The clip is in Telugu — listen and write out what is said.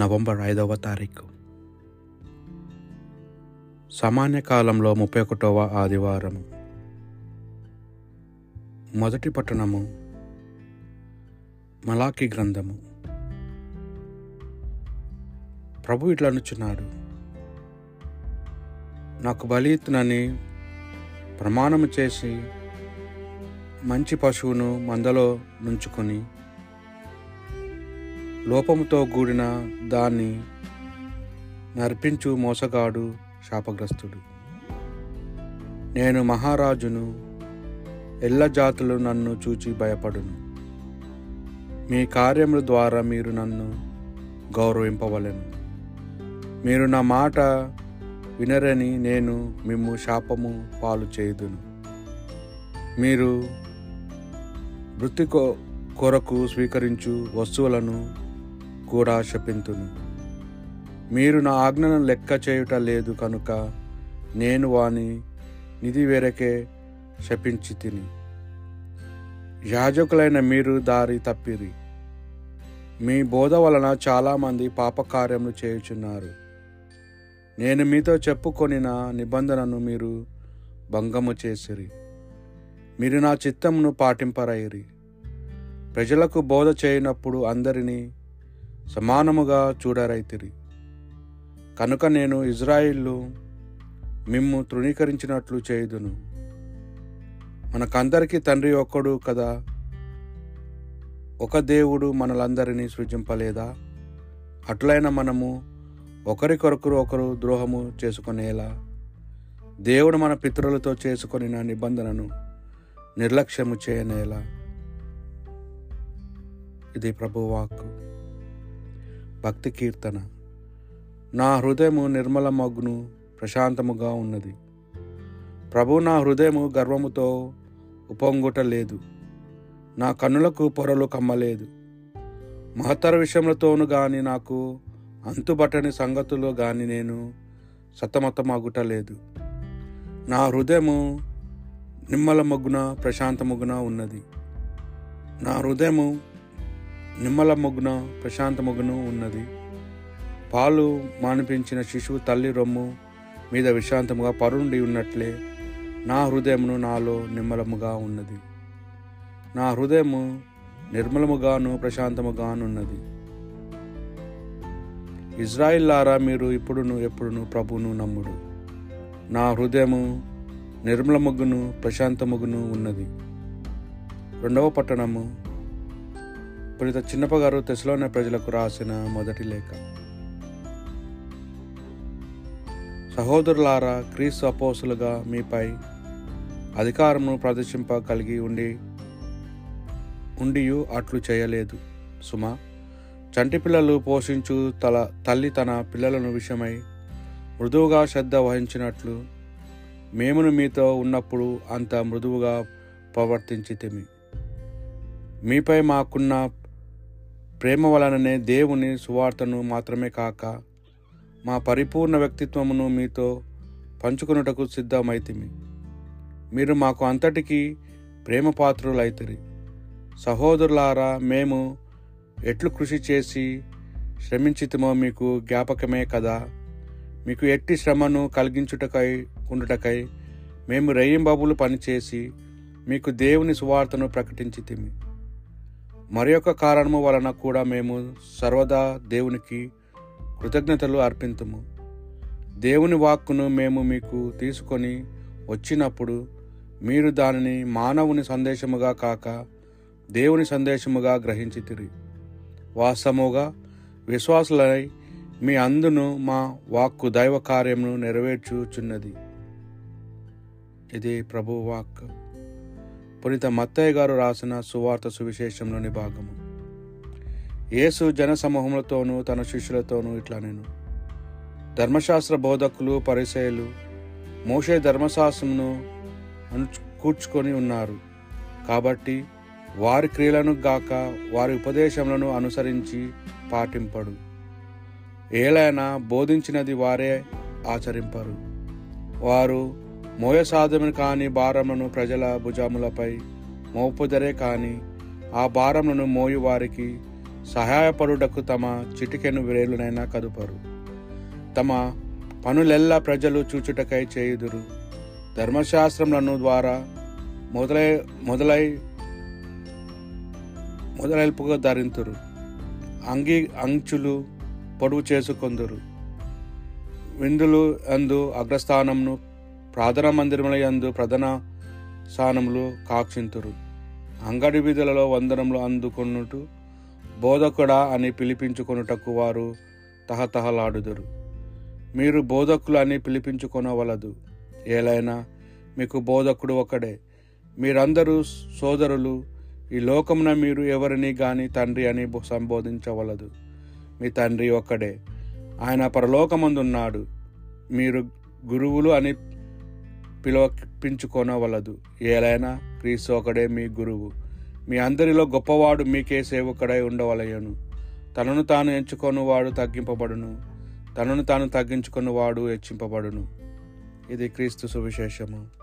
నవంబర్ ఐదవ తారీఖు. సామాన్య కాలంలో ముప్పై ఒకటవ ఆదివారము మొదటి పట్టణము మలాకి గ్రంథము. ప్రభు ఇట్లా అనుచున్నాడు నాకు బలితునని ప్రమాణము చేసి మంచి పశువును మందలో నుంచుకొని లోపముతో కూడిన దాన్ని నర్పించు మోసగాడు శాపగ్రస్తుడు. నేను మహారాజును ఎల్ల జాతులు నన్ను చూచి భయపడును. మీ కార్యముల ద్వారా మీరు నన్ను గౌరవింపవలెను. మీరు నా మాట వినరని నేను మిమ్ము శాపము పాలు చేయుదును. మీరు వృత్తి కొరకు స్వీకరించు వస్తువులను కూడా శపింతును. మీరు నా ఆజ్ఞను లెక్క చేయుట లేదు కనుక నేను వాని నిధి వేరకే శపించి తిని యాజకులైన మీరు దారి తప్పిరి. మీ బోధ వలన చాలామంది పాపకార్యములు చేయుచున్నారు. నేను మీతో చెప్పుకొనిన నిబంధనను మీరు భంగము చేసిరి. మీరు నా చిత్తమును పాటింపరయిరి. ప్రజలకు బోధ చేయనప్పుడు అందరినీ సమానముగా చూడరైతిరి. కనుక నేను ఇజ్రాయిల్లు మిమ్ము తృణీకరించినట్లు చేయుదును. మనకందరికీ తండ్రి ఒక్కడు కదా. ఒక దేవుడు మనలందరినీ సృజింపలేదా? అట్లైన మనము ఒకరికొరకరు ఒకరు ద్రోహము చేసుకునేలా? దేవుడు మన పితరులతో నా నిబంధనను నిర్లక్ష్యము చేయనేలా? ఇది ప్రభువాక్కు. భక్తి కీర్తన. నా హృదయము నిర్మలమగ్ను ప్రశాంతముగా ఉన్నది. ప్రభు నా హృదయము గర్వముతో ఉపొంగుట లేదు నా కన్నులకు పొరలు కమ్మలేదు. మహత్తర విషయములతోను గాని నాకు అంతుబట్టని సంగతులు గాని నేను సతమతమగుట లేదు నా హృదయము నిమ్మల మగ్గున ప్రశాంతముగున ఉన్నది. నా హృదయము నిమ్మల మొగ్గున ప్రశాంత ప్రశాంతముగును ఉన్నది. పాలు మానిపించిన శిశువు తల్లి రొమ్ము మీద విశ్రాంతముగా పరుండి ఉన్నట్లే నా హృదయమును నాలో నిమ్మలముగా ఉన్నది. నా హృదయము నిర్మలముగాను ప్రశాంతముగానున్నది ఇజ్రాయిల్లారా మీరు ఇప్పుడును ఎప్పుడును ప్రభును నమ్ముడు. నా హృదయము నిర్మలముగును ప్రశాంతముగును ఉన్నది. రెండవ పట్టణము పునిత చిన్నప్పగారు తెసలోని ప్రజలకు రాసిన మొదటి లేఖ. సహోదరులారా క్రీస్తు అపోసులుగా మీపై అధికారమును ప్రదర్శింప కలిగి ఉండి ఉండియు అట్లు చేయలేదు. సుమా చంటి పిల్లలు పోషించు తల తల్లి తన పిల్లలను విషయమై మృదువుగా శ్రద్ధ వహించినట్లు మేమును మీతో ఉన్నప్పుడు అంత మృదువుగా ప్రవర్తించితిమి. మీపై మాకున్న ప్రేమ వలననే దేవుని సువార్తను మాత్రమే కాక మా పరిపూర్ణ వ్యక్తిత్వమును మీతో పంచుకొనుటకు సిద్ధమైతిమి. మీరు మాకు అంతటికీ ప్రేమ పాత్రులైతిరి సహోదరులారా మేము ఎట్లు కృషి చేసి శ్రమించితమో మీకు జ్ఞాపకమే కదా. మీకు ఎట్టి శ్రమను కలిగించుటకై ఉండుటకై మేము రెయ్యింబాబులు పనిచేసి మీకు దేవుని సువార్తను ప్రకటించితిమి. మరి కారణము వలన కూడా మేము సర్వదా దేవునికి కృతజ్ఞతలు అర్పించము దేవుని వాక్కును మేము మీకు తీసుకొని వచ్చినప్పుడు మీరు దానిని మానవుని సందేశముగా కాక దేవుని సందేశముగా గ్రహించితిరి. వాస్తవముగా విశ్వాసులై మీ అందును మా వాక్కు దైవ కార్యమును నెరవేర్చుచున్నది. ఇది ప్రభు వాక్ పునీత మత్తయ్య గారు రాసిన సువార్త సువిశేషంలోని భాగము. యేసు జనసమూహములతోనూ తన శిష్యులతోనూ ఇట్లా నేను. ధర్మశాస్త్ర బోధకులు పరిచయలు మోషే ధర్మశాస్త్రమును కూర్చుకొని ఉన్నారు. కాబట్టి వారి క్రియలను గాక వారి ఉపదేశములను అనుసరించి పాటింపడు. ఏలైనా బోధించినది వారే ఆచరింపరు. వారు మోయసాధమును కాని భారమును ప్రజల భుజములపై మోపుదరే కాని ఆ భారమును మోయి వారికి సహాయపడుటకు తమ చిటికెను వేలునైనా కదుపరు. తమ పనులెల్లా ప్రజలు చూచుటకై చేయుదురు. ధర్మశాస్త్రములను ద్వారా మొదలై మొదలై మొదలెల్పుగా ధరింతురు. అంగి అంచులు పొడువు చేసుకొందురు. విందులు అందు అగ్రస్థానమును ప్రార్థనా మందిరముల యందు ప్రధాన స్థానములు కాక్షింతురు. అంగడి వీధులలో వందనములు అందుకొనుట బోధకుడా అని పిలిపించుకొనుటకు వారు తహతహలాడుదురు. మీరు బోధకులు అని పిలిపించుకొనవలదు. ఏలైనా మీకు బోధకుడు ఒకడే. మీరందరూ సోదరులు ఈ లోకమున మీరు ఎవరిని గాని తండ్రి అని సంబోధించవలదు. మీ తండ్రి ఒక్కడే. ఆయన పరలోకమందున్నాడు. మీరు గురువులు అని పిలువపించుకొనవలదు. ఏలైనా క్రీస్తు ఒకడే మీ గురువు. మీ అందరిలో గొప్పవాడు మీకే సేవకుడై ఉండవలయను తనను తాను ఎంచుకొనివాడు తగ్గింపబడును. తనను తాను తగ్గించుకున్నవాడు హెచ్చింపబడును. ఇది క్రీస్తు సువిశేషము.